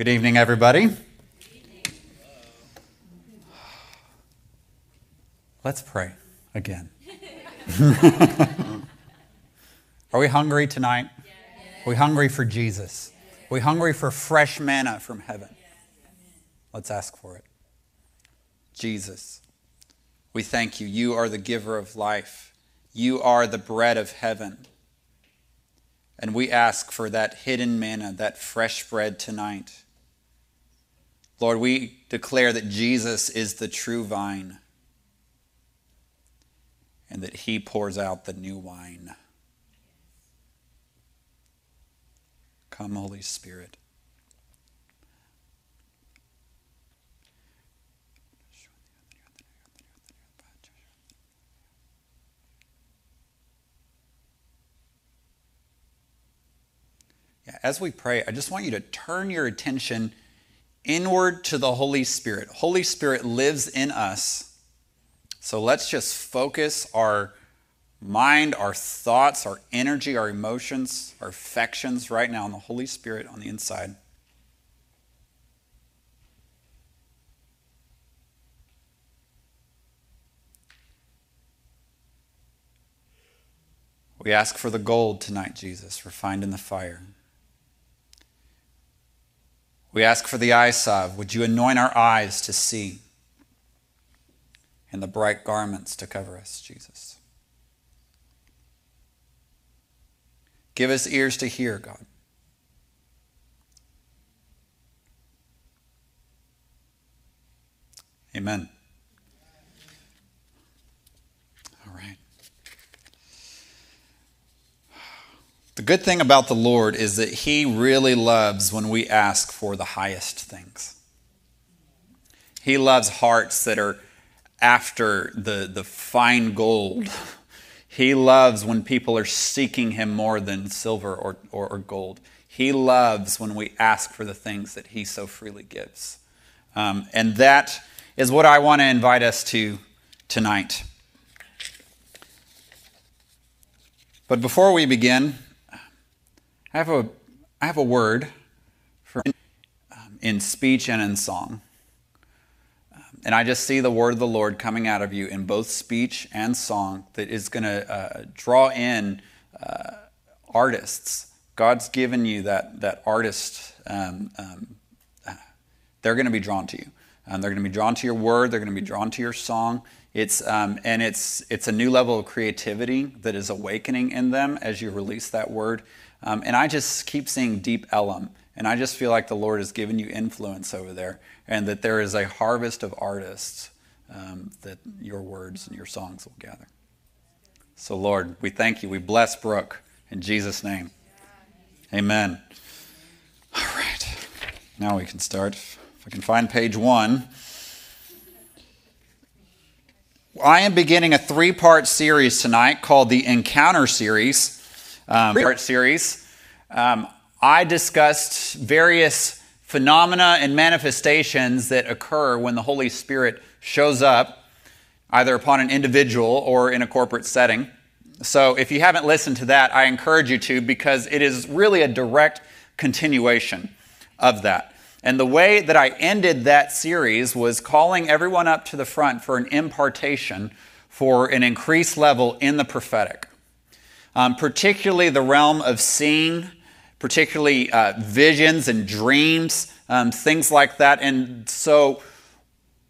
Good evening, everybody. Let's pray again. Are we hungry tonight? Are we hungry for Jesus? Are we hungry for fresh manna from heaven? Let's ask for it. Jesus, we thank you. You are the giver of life, you are the bread of heaven. And we ask for that hidden manna, that fresh bread tonight. Lord, we declare that Jesus is the true vine and that he pours out the new wine. Come, Holy Spirit. As we pray, I just want you to turn your attention inward to the Holy Spirit. Holy Spirit lives in us. So let's just focus our mind, our thoughts, our energy, our emotions, our affections right now on the Holy Spirit on the inside. We ask for the gold tonight, Jesus, refined in the fire. We ask for the eye salve. Would you anoint our eyes to see and the bright garments to cover us, Jesus? Give us ears to hear, God. Amen. The good thing about the Lord is that He really loves when we ask for the highest things. He loves hearts that are after the, the fine gold. He loves when people are seeking Him more than silver or, or, or gold. He loves when we ask for the things that He so freely gives. Um, and that is what I want to invite us to tonight. But before we begin, I have a, I have a word for um, in speech and in song. Um, and I just see the word of the Lord coming out of you in both speech and song that is going to uh, draw in uh, artists. God's given you that, that artist, um, um, uh, they're going to be drawn to you. Um, they're going to be drawn to your word, they're going to be drawn to your song. It's, um, and it's, it's a new level of creativity that is awakening in them as you release that word. Um, and I just keep seeing Deep Ellum. And I just feel like the Lord has given you influence over there and that there is a harvest of artists um, that your words and your songs will gather. So, Lord, we thank you. We bless Brooke in Jesus' name. Amen. All right. Now we can start. If I can find page one. I am beginning a three part series tonight called the Encounter Series um, part series. Um, I discussed various phenomena and manifestations that occur when the Holy Spirit shows up, either upon an individual or in a corporate setting. So if you haven't listened to that, I encourage you to because it is really a direct continuation of that. And the way that I ended that series was calling everyone up to the front for an impartation for an increased level in the prophetic um, particularly the realm of seeing, particularly uh, visions and dreams, um, things like that. And so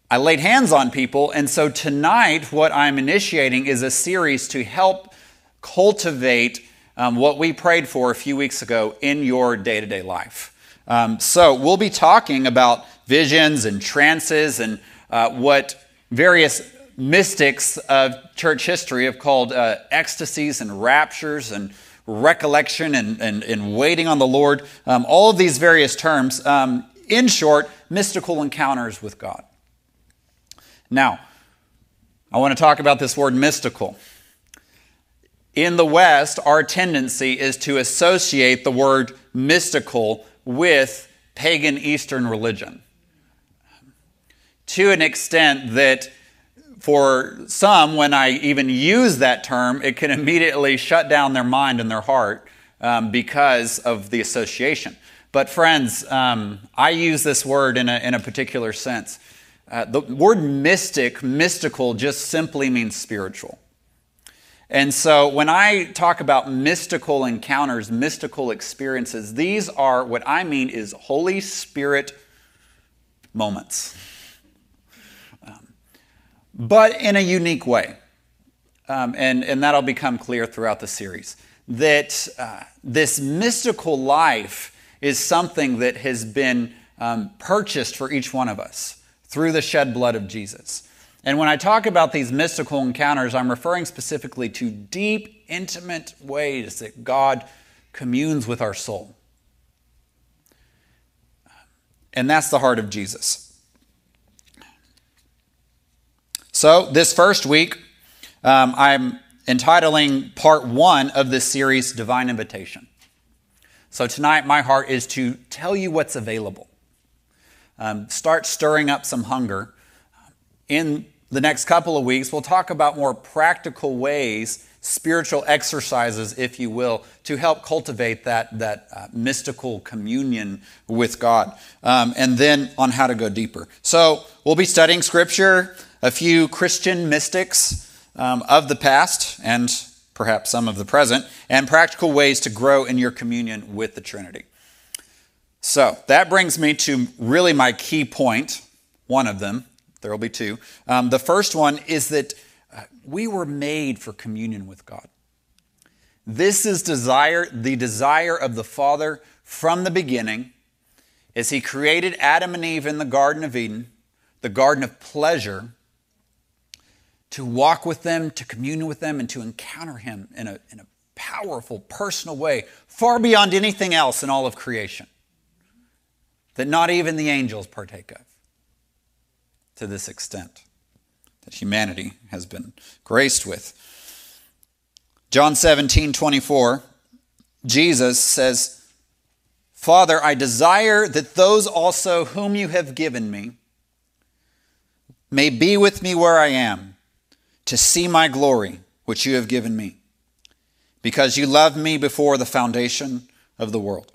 I laid hands on people. And so tonight, what I'm initiating is a series to help cultivate um, what we prayed for a few weeks ago in your day to day life. Um, so we'll be talking about visions and trances and uh, what various mystics of church history have called uh, ecstasies and raptures and recollection and, and, and waiting on the Lord, um, all of these various terms. Um, in short, mystical encounters with God. Now, I want to talk about this word mystical. In the West, our tendency is to associate the word mystical with pagan Eastern religion to an extent that for some, when I even use that term, it can immediately shut down their mind and their heart um, because of the association. But, friends, um, I use this word in a, in a particular sense. Uh, the word mystic, mystical, just simply means spiritual. And so when I talk about mystical encounters, mystical experiences, these are what I mean is Holy Spirit moments. But in a unique way. Um, and, and that'll become clear throughout the series. That uh, this mystical life is something that has been um, purchased for each one of us through the shed blood of Jesus. And when I talk about these mystical encounters, I'm referring specifically to deep, intimate ways that God communes with our soul. And that's the heart of Jesus. So, this first week, um, I'm entitling part one of this series Divine Invitation. So tonight, my heart is to tell you what's available. Um, start stirring up some hunger. In the next couple of weeks, we'll talk about more practical ways, spiritual exercises, if you will, to help cultivate that, that uh, mystical communion with God. Um, and then on how to go deeper. So we'll be studying scripture, a few Christian mystics um, of the past, and perhaps some of the present, and practical ways to grow in your communion with the Trinity. So that brings me to really my key point, one of them. There will be two. Um, the first one is that uh, we were made for communion with God. This is desire, the desire of the Father from the beginning, as He created Adam and Eve in the Garden of Eden, the garden of pleasure, to walk with them, to commune with them, and to encounter Him in a, in a powerful, personal way, far beyond anything else in all of creation that not even the angels partake of to this extent that humanity has been graced with. John 17, 24, Jesus says, Father, I desire that those also whom you have given me may be with me where I am to see my glory, which you have given me, because you loved me before the foundation of the world.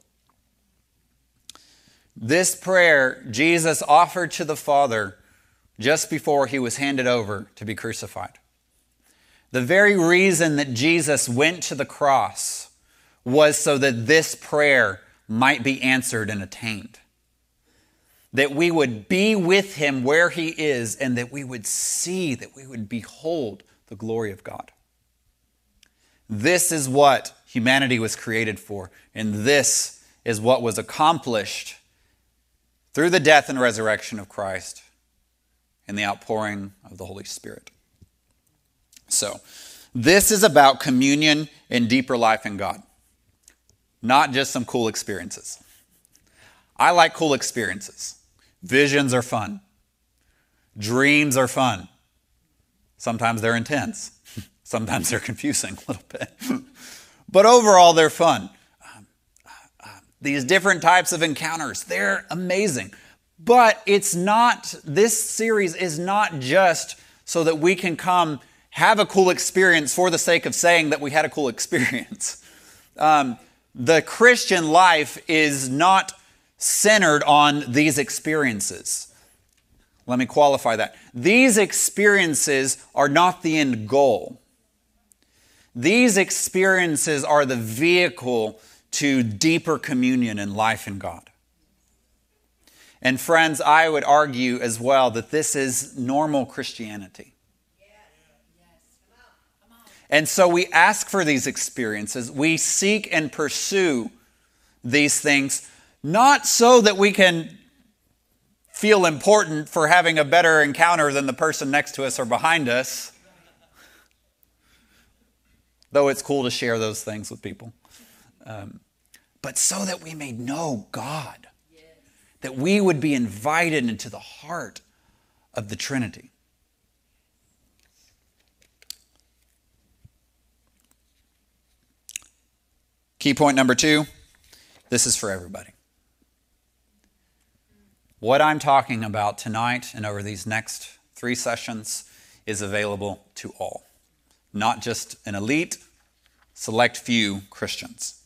This prayer Jesus offered to the Father just before he was handed over to be crucified. The very reason that Jesus went to the cross was so that this prayer might be answered and attained that we would be with him where he is, and that we would see, that we would behold the glory of God. This is what humanity was created for, and this is what was accomplished through the death and resurrection of Christ and the outpouring of the Holy Spirit. So, this is about communion and deeper life in God, not just some cool experiences. I like cool experiences. Visions are fun. Dreams are fun. Sometimes they're intense. Sometimes they're confusing a little bit. but overall, they're fun. Um, uh, uh, these different types of encounters, they're amazing. But it's not, this series is not just so that we can come have a cool experience for the sake of saying that we had a cool experience. Um, the Christian life is not centered on these experiences. Let me qualify that. These experiences are not the end goal. These experiences are the vehicle to deeper communion and life in God. And friends, I would argue as well that this is normal Christianity. And so we ask for these experiences. We seek and pursue these things not so that we can feel important for having a better encounter than the person next to us or behind us, though it's cool to share those things with people, um, but so that we may know God, that we would be invited into the heart of the Trinity. Key point number two this is for everybody. What I'm talking about tonight and over these next three sessions is available to all, not just an elite, select few Christians.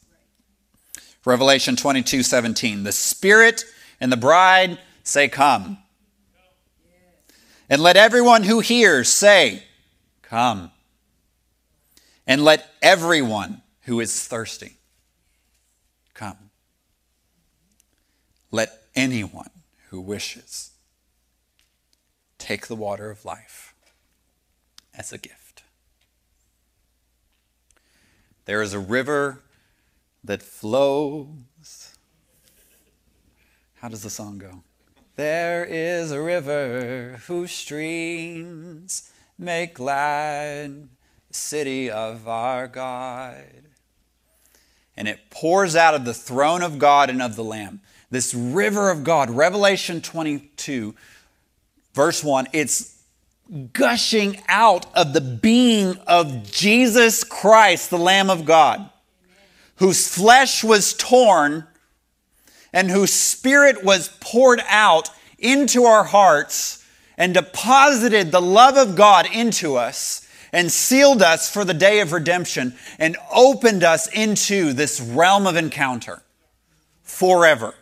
Revelation 22 17. The Spirit and the bride say, Come. And let everyone who hears say, Come. And let everyone who is thirsty come. Let anyone who wishes take the water of life as a gift. There is a river that flows. How does the song go? There is a river whose streams make glad the city of our God. And it pours out of the throne of God and of the Lamb. This river of God, Revelation 22, verse 1, it's gushing out of the being of Jesus Christ, the Lamb of God, whose flesh was torn and whose spirit was poured out into our hearts and deposited the love of God into us and sealed us for the day of redemption and opened us into this realm of encounter forever.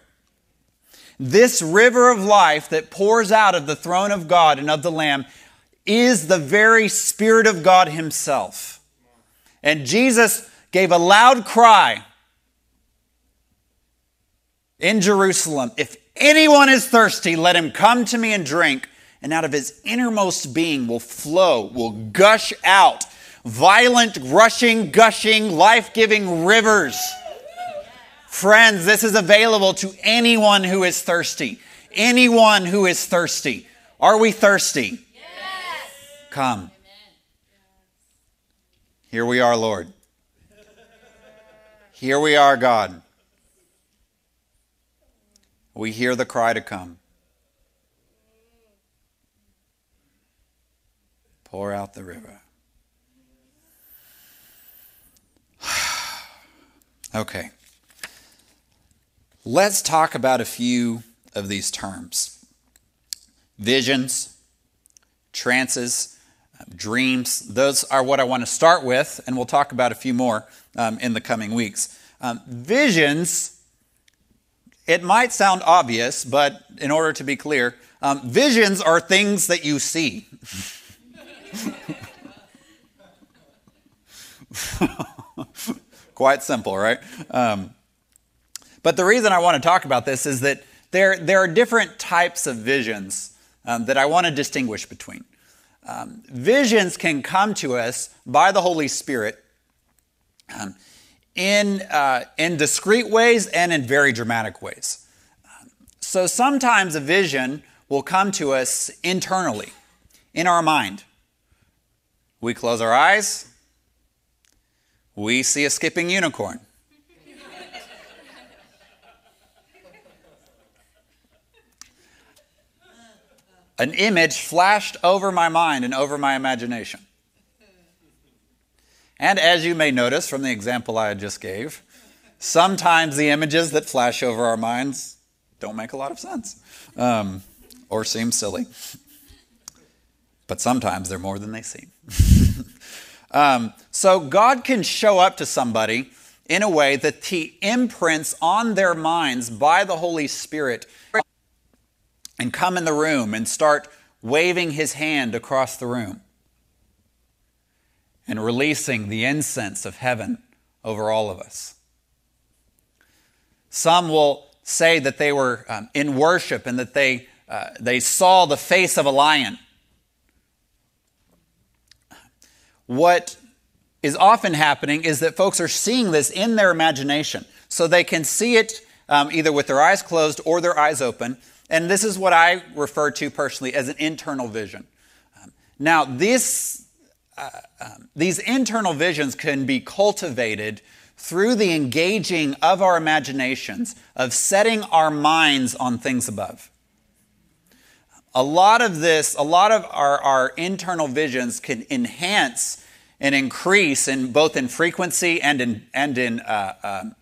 This river of life that pours out of the throne of God and of the Lamb is the very Spirit of God Himself. And Jesus gave a loud cry in Jerusalem If anyone is thirsty, let him come to me and drink. And out of his innermost being will flow, will gush out violent, rushing, gushing, life giving rivers. Friends, this is available to anyone who is thirsty. Anyone who is thirsty. Are we thirsty? Yes. Come. Here we are, Lord. Here we are, God. We hear the cry to come. Pour out the river. okay. Let's talk about a few of these terms visions, trances, dreams. Those are what I want to start with, and we'll talk about a few more um, in the coming weeks. Um, visions it might sound obvious, but in order to be clear, um, visions are things that you see. Quite simple, right? Um, but the reason I want to talk about this is that there, there are different types of visions um, that I want to distinguish between. Um, visions can come to us by the Holy Spirit um, in, uh, in discrete ways and in very dramatic ways. So sometimes a vision will come to us internally, in our mind. We close our eyes, we see a skipping unicorn. An image flashed over my mind and over my imagination. And as you may notice from the example I just gave, sometimes the images that flash over our minds don't make a lot of sense um, or seem silly. But sometimes they're more than they seem. um, so God can show up to somebody in a way that He imprints on their minds by the Holy Spirit and come in the room and start waving His hand across the room and releasing the incense of heaven over all of us. Some will say that they were um, in worship and that they, uh, they saw the face of a lion. What is often happening is that folks are seeing this in their imagination. So they can see it um, either with their eyes closed or their eyes open. And this is what I refer to personally as an internal vision. Um, now, this um, these internal visions can be cultivated through the engaging of our imaginations, of setting our minds on things above. A lot of this, a lot of our, our internal visions can enhance and increase in both in frequency and in, and in uh, um,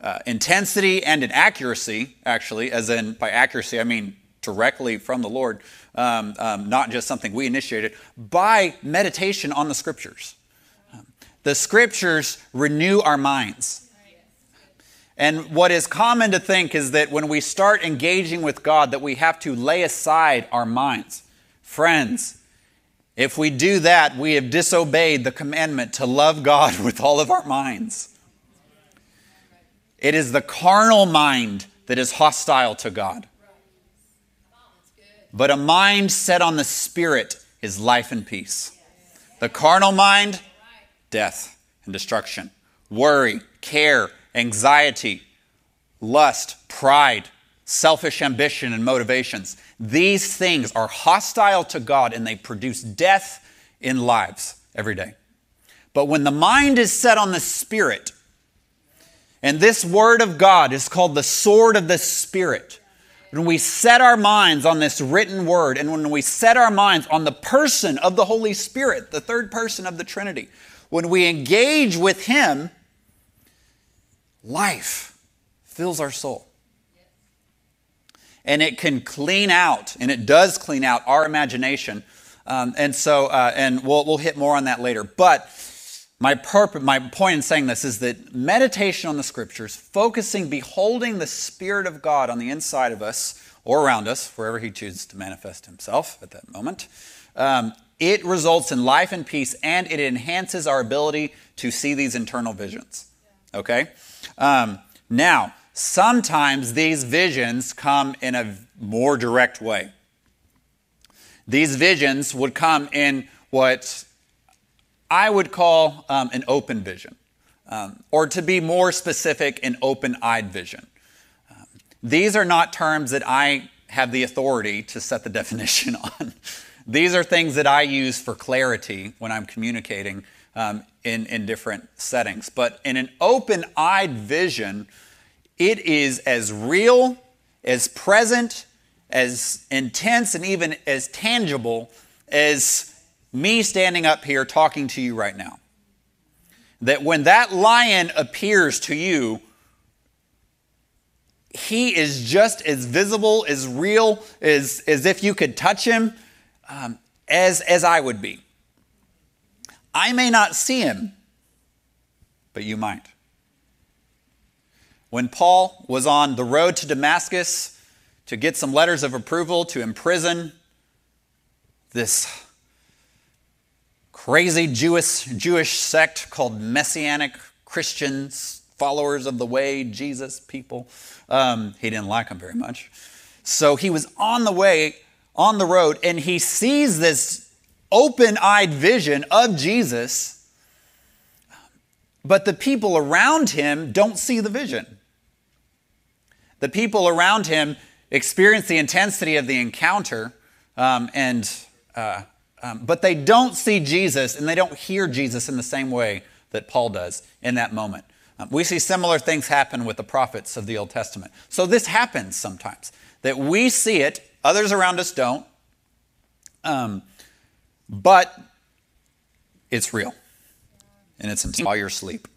uh, intensity and in accuracy, actually, as in by accuracy, I mean directly from the Lord, um, um, not just something we initiated, by meditation on the scriptures. The scriptures renew our minds. And what is common to think is that when we start engaging with God, that we have to lay aside our minds. Friends, if we do that, we have disobeyed the commandment to love God with all of our minds. It is the carnal mind that is hostile to God. But a mind set on the Spirit is life and peace. The carnal mind, death and destruction. Worry, care, anxiety, lust, pride, selfish ambition, and motivations. These things are hostile to God and they produce death in lives every day. But when the mind is set on the Spirit, and this Word of God is called the sword of the Spirit, when we set our minds on this written Word, and when we set our minds on the person of the Holy Spirit, the third person of the Trinity, when we engage with Him, life fills our soul. And it can clean out, and it does clean out our imagination. Um, and so, uh, and we'll, we'll hit more on that later. But my purpose, my point in saying this is that meditation on the scriptures, focusing, beholding the Spirit of God on the inside of us or around us, wherever He chooses to manifest Himself at that moment, um, it results in life and peace and it enhances our ability to see these internal visions. Okay? Um, now, sometimes these visions come in a more direct way. These visions would come in what I would call um, an open vision, um, or to be more specific, an open eyed vision. Um, these are not terms that I have the authority to set the definition on. These are things that I use for clarity when I'm communicating um, in, in different settings. But in an open eyed vision, it is as real, as present, as intense, and even as tangible as me standing up here talking to you right now. That when that lion appears to you, he is just as visible, as real, as, as if you could touch him um, as, as I would be. I may not see him, but you might. When Paul was on the road to Damascus to get some letters of approval to imprison this crazy Jewish, Jewish sect called Messianic Christians, followers of the way, Jesus people, um, he didn't like them very much. So he was on the way on the road and he sees this open eyed vision of Jesus, but the people around him don't see the vision. The people around him experience the intensity of the encounter, um, and, uh, um, but they don't see Jesus and they don't hear Jesus in the same way that Paul does in that moment. Um, we see similar things happen with the prophets of the Old Testament. So this happens sometimes that we see it Others around us don't. Um, but it's real. And it's while you're asleep.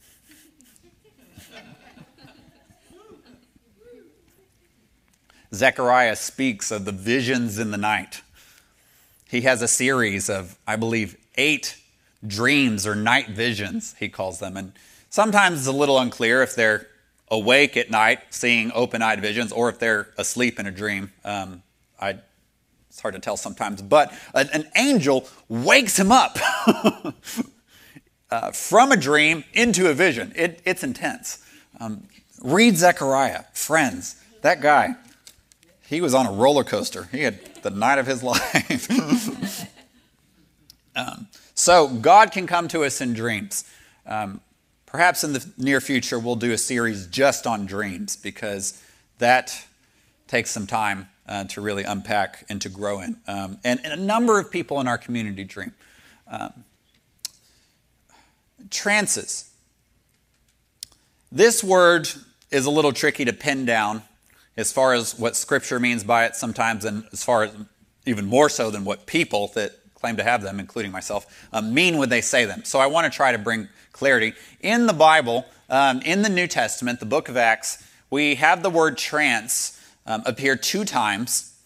Zechariah speaks of the visions in the night. He has a series of, I believe, eight dreams or night visions, he calls them. And sometimes it's a little unclear if they're awake at night seeing open eyed visions or if they're asleep in a dream. Um, I, it's hard to tell sometimes, but an, an angel wakes him up uh, from a dream into a vision. It, it's intense. Um, read Zechariah, friends. That guy, he was on a roller coaster. He had the night of his life. um, so God can come to us in dreams. Um, perhaps in the near future, we'll do a series just on dreams because that takes some time uh, to really unpack and to grow in. Um, and, and, a number of people in our community dream. Um, trances. This word is a little tricky to pin down as far as what Scripture means by it sometimes, and as far as even more so than what people that claim to have them, including myself, um, mean when they say them. So I want to try to bring clarity. In the Bible, um, in the New Testament, the book of Acts, we have the word trance um, appear two times,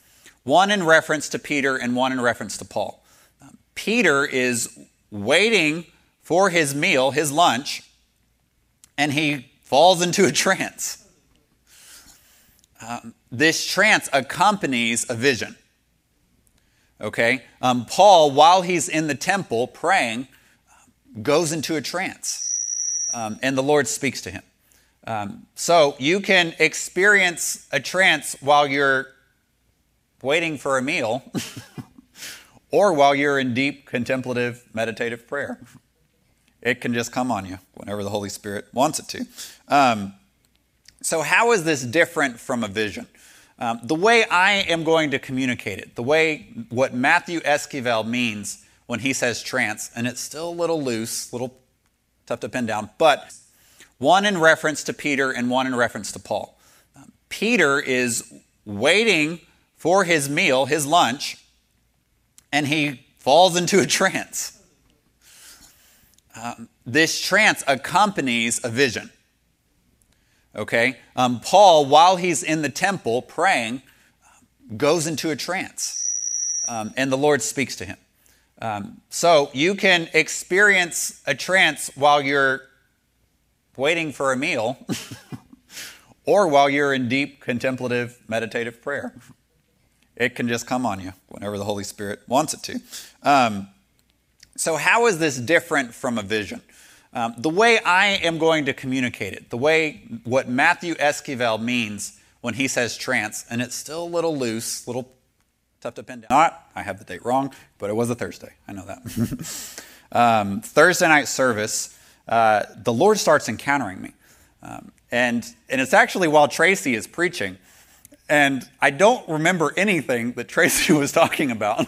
one in reference to Peter and one in reference to Paul. Um, Peter is waiting for his meal, his lunch, and he falls into a trance. Um, this trance accompanies a vision. Okay? Um, Paul, while he's in the temple praying, goes into a trance, um, and the Lord speaks to him. Um, so you can experience a trance while you're waiting for a meal or while you're in deep contemplative meditative prayer. It can just come on you whenever the Holy Spirit wants it to. So, how is this different from a vision? Um, the way I am going to communicate it, the way what Matthew Esquivel means when he says trance, and it's still a little loose, a little tough to pin down, but one in reference to Peter and one in reference to Paul. Um, Peter is waiting for his meal, his lunch, and he falls into a trance. Um, this trance accompanies a vision. Okay? Um, Paul, while he's in the temple praying, goes into a trance, um, and the Lord speaks to him. Um, so you can experience a trance while you're waiting for a meal or while you're in deep contemplative meditative prayer. It can just come on you whenever the Holy Spirit wants it to. Um, so, how is this different from a vision? Um, the way I am going to communicate it, the way what Matthew Esquivel means when he says trance, and it's still a little loose, a little tough to pin down. Not, I have the date wrong, but it was a Thursday. I know that. um, Thursday night service, uh, the Lord starts encountering me. Um, and, and it's actually while Tracy is preaching. And I don't remember anything that Tracy was talking about.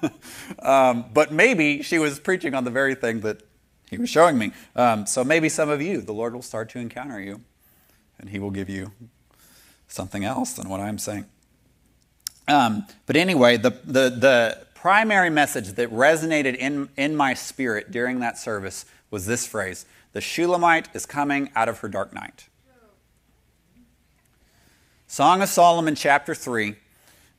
um, but maybe she was preaching on the very thing that he was showing me. Um, so maybe some of you, the Lord will start to encounter you, and He will give you something else than what I'm saying. Um, but anyway, the, the, the primary message that resonated in, in my spirit during that service was this phrase The Shulamite is coming out of her dark night. Song of Solomon, chapter 3.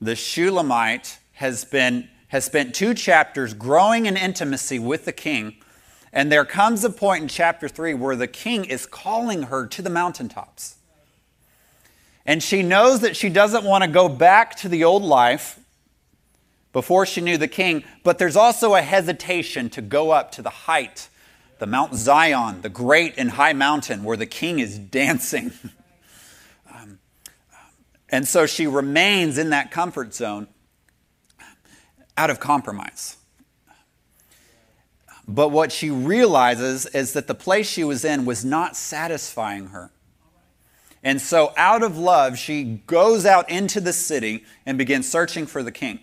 The Shulamite has, been, has spent two chapters growing in intimacy with the king and there comes a point in chapter 3 where the king is calling her to the mountaintops. And she knows that she doesn't want to go back to the old life before she knew the king, but there's also a hesitation to go up to the height, the Mount Zion, the great and high mountain where the king is dancing. um, and so she remains in that comfort zone out of compromise. But what she realizes is that the place she was in was not satisfying her. And so, out of love, she goes out into the city and begins searching for the king.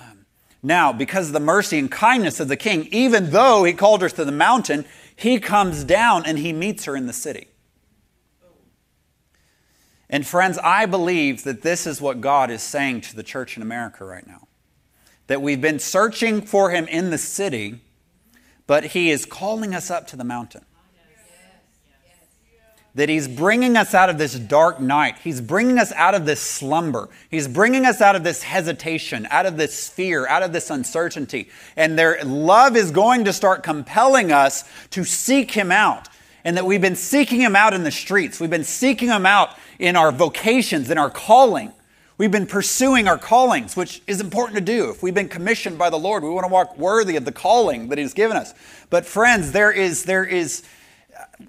Um, now, because of the mercy and kindness of the king, even though he called her to the mountain, he comes down and he meets her in the city. And, friends, I believe that this is what God is saying to the church in America right now. That we've been searching for him in the city but He is calling us up to the mountain. That He's bringing us out of this dark night. He's bringing us out of this slumber. He's bringing us out of this hesitation, out of this fear, out of this uncertainty. And their love is going to start compelling us to seek Him out. And that we've been seeking Him out in the streets. We've been seeking Him out in our vocations, in our calling. We've been pursuing our callings, which is important to do. If we've been commissioned by the Lord, we want to walk worthy of the calling that He's given us. But friends, there is there is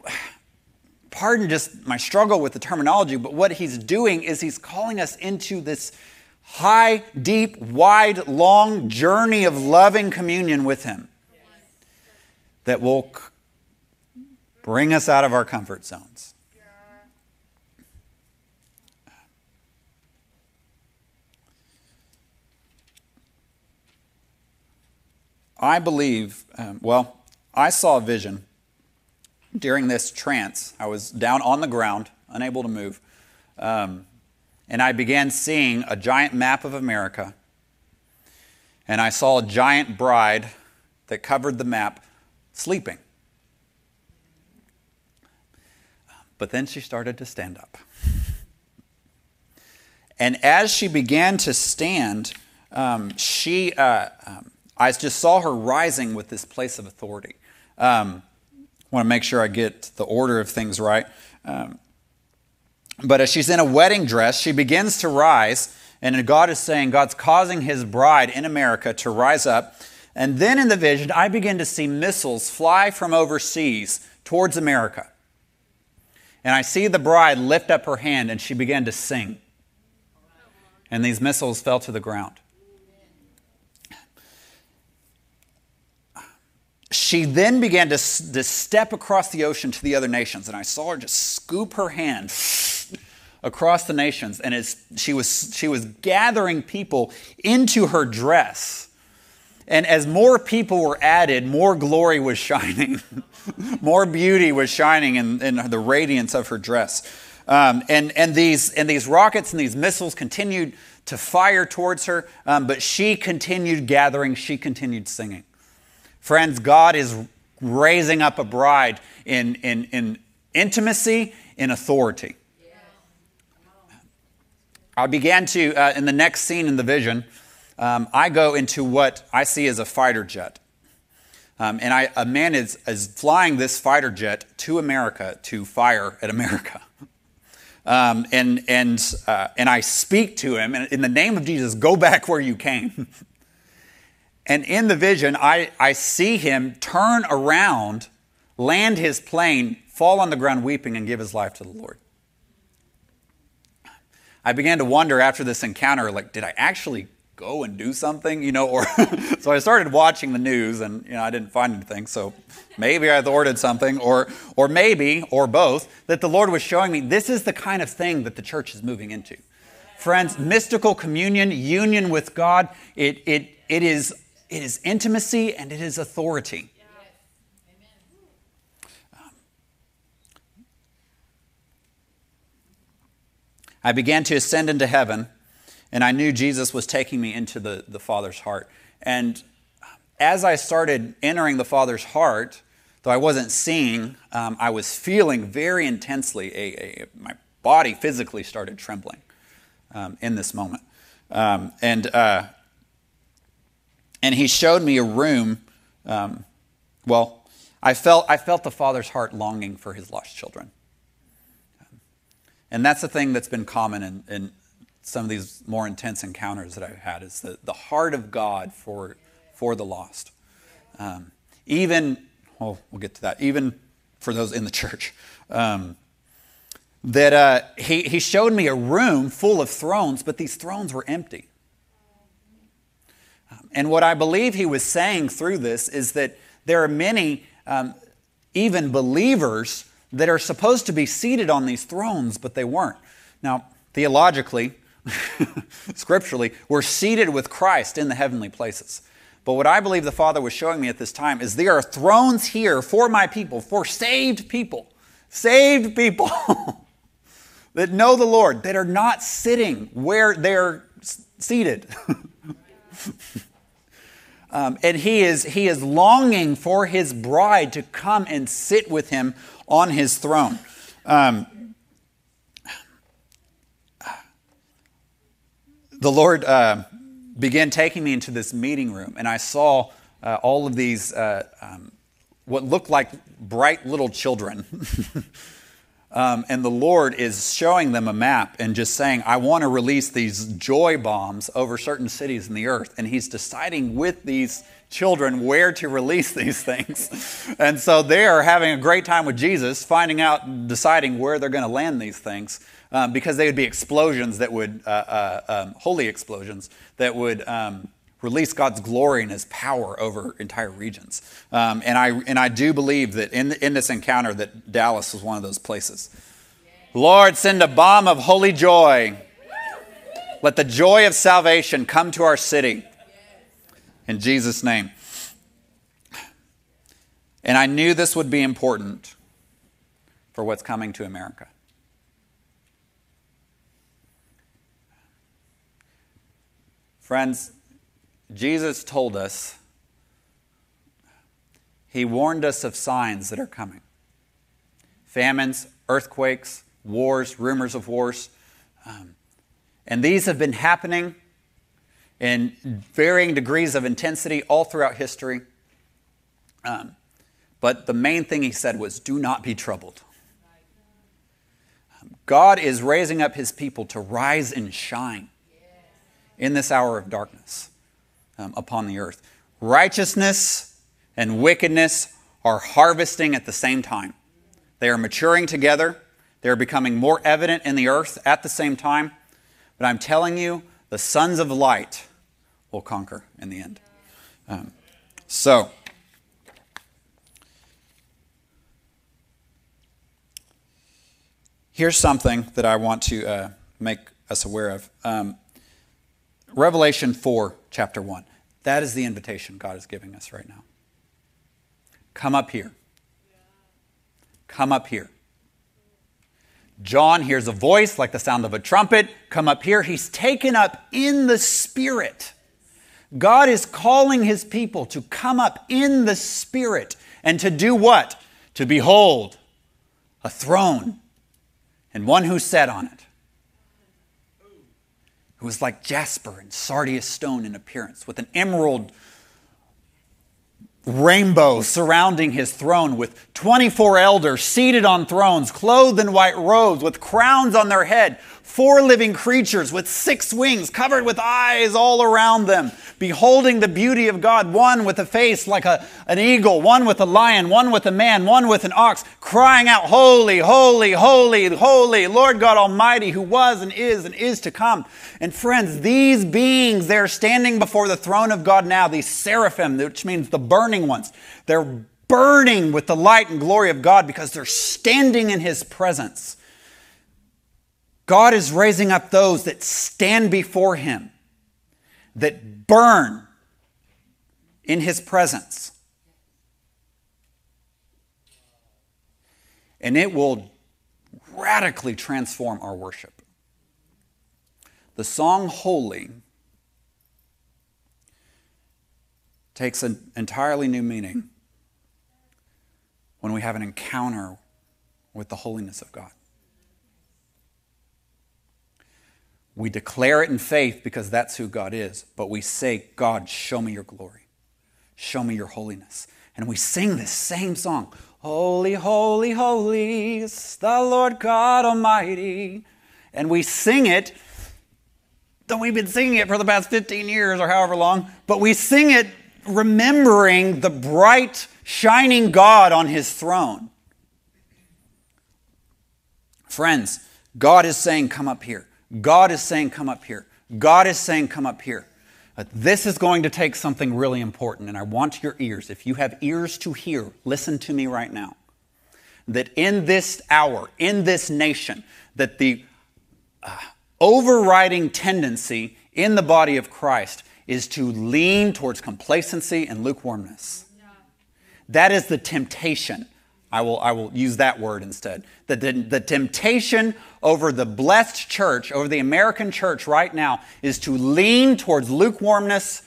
pardon just my struggle with the terminology, but what He's doing is He's calling us into this high, deep, wide, long journey of loving communion with Him that will bring us out of our comfort zones. I believe, um, well, I saw a vision during this trance. I was down on the ground, unable to move, um, and I began seeing a giant map of America. And I saw a giant bride that covered the map sleeping. But then she started to stand up. And as she began to stand, um, she, uh, um, I just saw her rising with this place of authority. Um, want to make sure I get the order of things right. Um, but as she's in a wedding dress, she begins to rise, and God is saying, God's causing his bride in America to rise up. And then in the vision, I begin to see missiles fly from overseas towards America. And I see the bride lift up her hand and she began to sing. And these missiles fell to the ground. She then began to, to step across the ocean to the other nations, and I saw her just scoop her hand across the nations, and she, was, she was gathering people into her dress. And as more people were added, more glory was shining, more beauty was shining in, in, the radiance of her dress. Um, and, and, these, and these rockets and these missiles continued to fire towards her, um, but she continued gathering, she continued singing. Friends, God is raising up a bride in, in, in intimacy, in authority. I began to, uh, in the next scene in the vision, um, I go into what I see as a fighter jet. Um, and I, a man is, is flying this fighter jet to America to fire at America. Um, and, and, uh, and I speak to him, and in the name of Jesus, go back where you came. And in the vision, I, I see him turn around, land his plane, fall on the ground weeping, and give his life to the Lord. I began to wonder after this encounter, like, did I actually go and do something? You know, or so I started watching the news and you know I didn't find anything. So maybe I ordered something, or or maybe, or both, that the Lord was showing me this is the kind of thing that the church is moving into. Friends, mystical communion, union with God, it, it, it is it is intimacy and it is authority. I began to ascend into heaven, and I knew Jesus was taking me into the, the Father's heart. And as I started entering the Father's heart, though I wasn't seeing, um, I was feeling very intensely. A, a, my body physically started trembling um, in this moment. Um, and uh, and he showed me a room. Um, well, I felt, I felt the Father's heart longing for his lost children. And that's the thing that's been common in, in some of these more intense encounters that I've had is the, the heart of God for, for the lost. Um, even, well, we'll get to that, even for those in the church. Um, that uh, he, he showed me a room full of thrones, but these thrones were empty. And what I believe he was saying through this is that there are many, um, even believers, that are supposed to be seated on these thrones, but they weren't. Now, theologically, scripturally, we're seated with Christ in the heavenly places. But what I believe the Father was showing me at this time is there are thrones here for my people, for saved people, saved people that know the Lord, that are not sitting where they're seated. Um, and he is, he is longing for his bride to come and sit with him on his throne. Um, the Lord uh, began taking me into this meeting room, and I saw uh, all of these, uh, um, what looked like bright little children. Um, and the Lord is showing them a map and just saying, I want to release these joy bombs over certain cities in the earth. And He's deciding with these children where to release these things. and so they are having a great time with Jesus, finding out, deciding where they're going to land these things. Um, because they would be explosions that would, uh, uh, um, holy explosions, that would um, release God's glory and His power over entire regions. Um, and, I, and I do believe that in, in this encounter that Dallas was one of those places. Lord, send a bomb of holy joy. Let the joy of salvation come to our city. In Jesus' name. And I knew this would be important for what's coming to America. Friends, Jesus told us, He warned us of signs that are coming famines, earthquakes, wars, rumors of wars. Um, and these have been happening in varying degrees of intensity all throughout history. Um, but the main thing he said was, Do not be troubled. Um, God is raising up his people to rise and shine in this hour of darkness um, upon the earth. Righteousness and wickedness are harvesting at the same time. They are maturing together. They are becoming more evident in the earth at the same time. But I'm telling you, the sons of light will conquer in the end. Um, so, here's something that I want to uh, make us aware of. Um, Revelation 4, chapter 1. That is the invitation God is giving us right now. Come up here. Come up here. John hears a voice like the sound of a trumpet. Come up here. He's taken up in the Spirit. God is calling his people to come up in the Spirit and to do what? To behold a throne and one who sat on it. Who was like jasper and sardius stone in appearance, with an emerald rainbow surrounding his throne with 24 elders seated on thrones, clothed in white robes, with crowns on their head, four living creatures with six wings, covered with eyes all around them, beholding the beauty of God, one with a face like a, an eagle, one with a lion, one with a man, one with an ox, crying out, Holy, holy, holy, holy, Lord God Almighty, who was and is and is to come. And friends, these beings, they're standing before the throne of God now, these seraphim, which means the burning ones. They're burning with the light and glory of God because they're standing in His presence. God is raising up those that stand before Him, that burn in His presence. And it will radically transform our worship. The song Holy takes an entirely new meaning when we have an encounter with the holiness of God. We declare it in faith because that's who God is, but we say, God, show me your glory. Show me your holiness. And we sing this same song Holy, holy, holy is the Lord God Almighty. And we sing it, though we've been singing it for the past 15 years or however long, but we sing it remembering the bright, shining God on his throne. Friends, God is saying, Come up here. God is saying, Come up here. God is saying, Come up here. But this is going to take something really important, and I want your ears. If you have ears to hear, listen to me right now. That in this hour, in this nation, that the uh, overriding tendency in the body of Christ is to lean towards complacency and lukewarmness. That is the temptation. I will, I will use that word instead. The, the, the temptation over the blessed church, over the American church right now, is to lean towards lukewarmness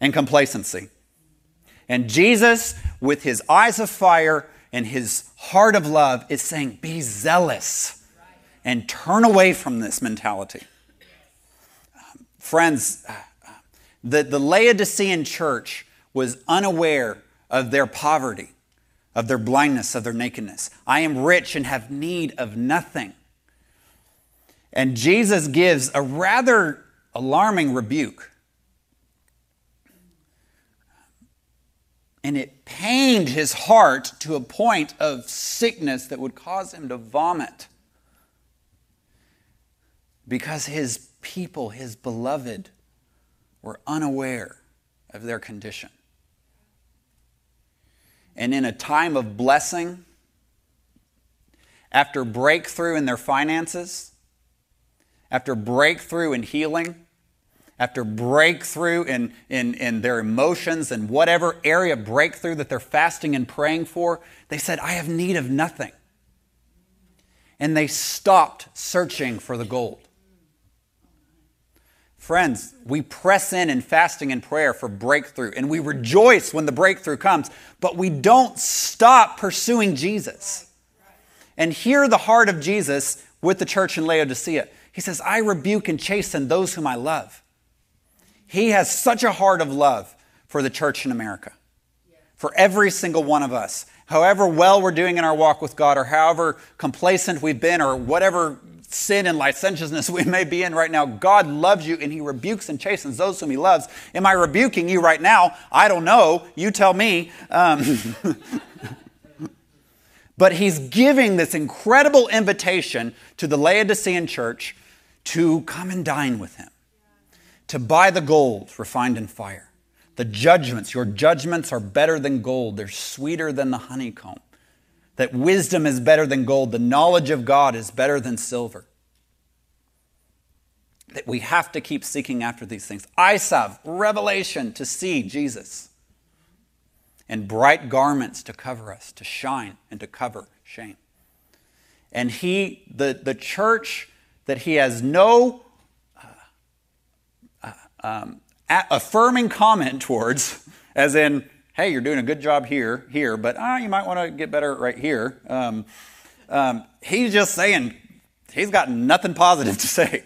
and complacency. And Jesus, with his eyes of fire and his heart of love, is saying, Be zealous and turn away from this mentality. Um, friends, the, the Laodicean church was unaware of their poverty, of their blindness, of their nakedness. I am rich and have need of nothing. And Jesus gives a rather alarming rebuke. And it pained his heart to a point of sickness that would cause him to vomit. Because his people, his beloved, were unaware of their condition. And in a time of blessing, after breakthrough in their finances, after breakthrough in healing, after breakthrough in, in, in their emotions and whatever area breakthrough that they're fasting and praying for, they said, I have need of nothing. And they stopped searching for the gold. Friends, we press in in fasting and prayer for breakthrough, and we rejoice when the breakthrough comes, but we don't stop pursuing Jesus. And hear the heart of Jesus with the church in Laodicea. He says, I rebuke and chasten those whom I love. He has such a heart of love for the church in America, for every single one of us. however well we're doing in our walk with God, or however complacent we've been, or whatever sin and licentiousness we may be in right now, God loves you and He rebukes and chastens those whom He loves. Am I rebuking you right now? I don't know. You tell me. Um, but He's giving this incredible invitation to the Laodicean church to come and dine with Him, to buy the gold refined in fire the judgments, your judgments are better than gold, they're sweeter than the honeycomb. That wisdom is better than gold, the knowledge of God is better than silver. That we have to keep seeking after these things. eye salve, revelation to see Jesus. And bright garments to cover us, to shine and to cover shame. And he, the, the church that he has no uh, uh, um, affirming comment towards, as in, hey, you're doing a good job here, here, but ah, you might want to get better right here. Um, um, he's just saying, he's got nothing positive to say.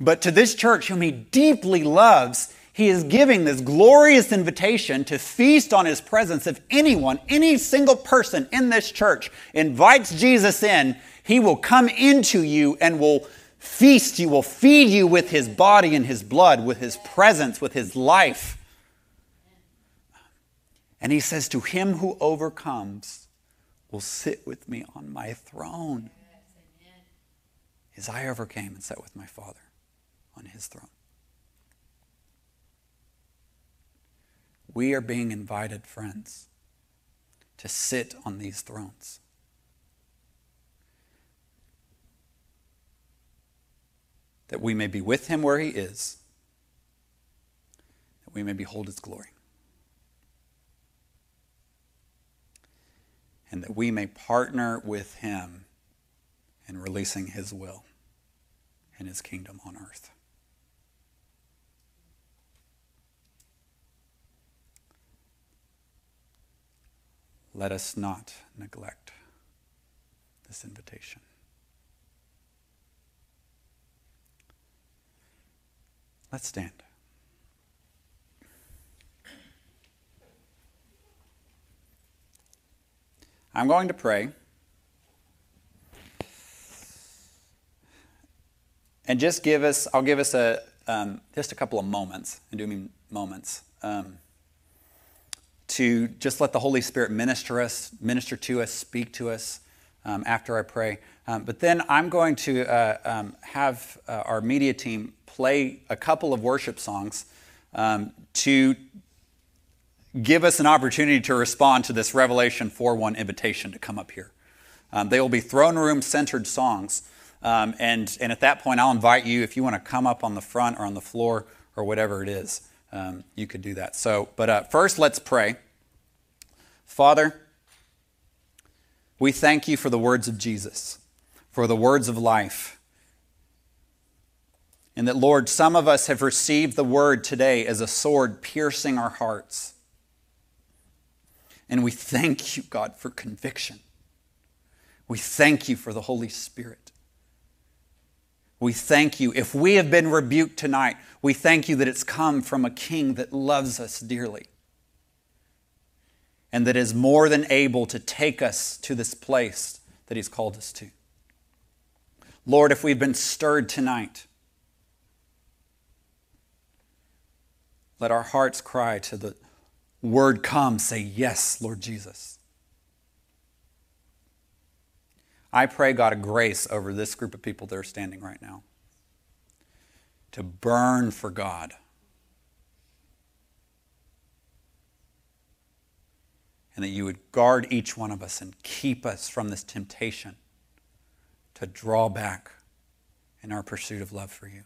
But to this church, whom he deeply loves, he is giving this glorious invitation to feast on his presence. If anyone, any single person in this church invites Jesus in, he will come into you and will feast you, will feed you with his body and his blood, with his presence, with his life. And he says, To him who overcomes will sit with me on my throne. As I overcame and sat with my Father on his throne. We are being invited, friends, to sit on these thrones. that we may be with him where he is, that we may behold his glory, and that we may partner with him in releasing his will and his kingdom on earth. Let us not neglect this invitation. Let's stand. I'm going to pray. And just give us, I'll give us a, um, just a couple of moments, and do mean moments, um, to just let the Holy Spirit minister us, minister to us, speak to us um, after I pray. Um, but then I'm going to uh, um, have uh, our media team play a couple of worship songs um, to give us an opportunity to respond to this Revelation 4 1 invitation to come up here. Um, they will be throne room centered songs. Um, and, and at that point, I'll invite you, if you want to come up on the front or on the floor or whatever it is, um, you could do that. So, but uh, first, let's pray. Father, we thank you for the words of Jesus, for the words of life. And that, Lord, some of us have received the word today as a sword piercing our hearts. And we thank you, God, for conviction. We thank you for the Holy Spirit. We thank you. If we have been rebuked tonight, we thank you that it's come from a king that loves us dearly and that is more than able to take us to this place that he's called us to. Lord, if we've been stirred tonight, Let our hearts cry to the word come, say, Yes, Lord Jesus. I pray, God, a grace over this group of people that are standing right now to burn for God. And that you would guard each one of us and keep us from this temptation to draw back in our pursuit of love for you.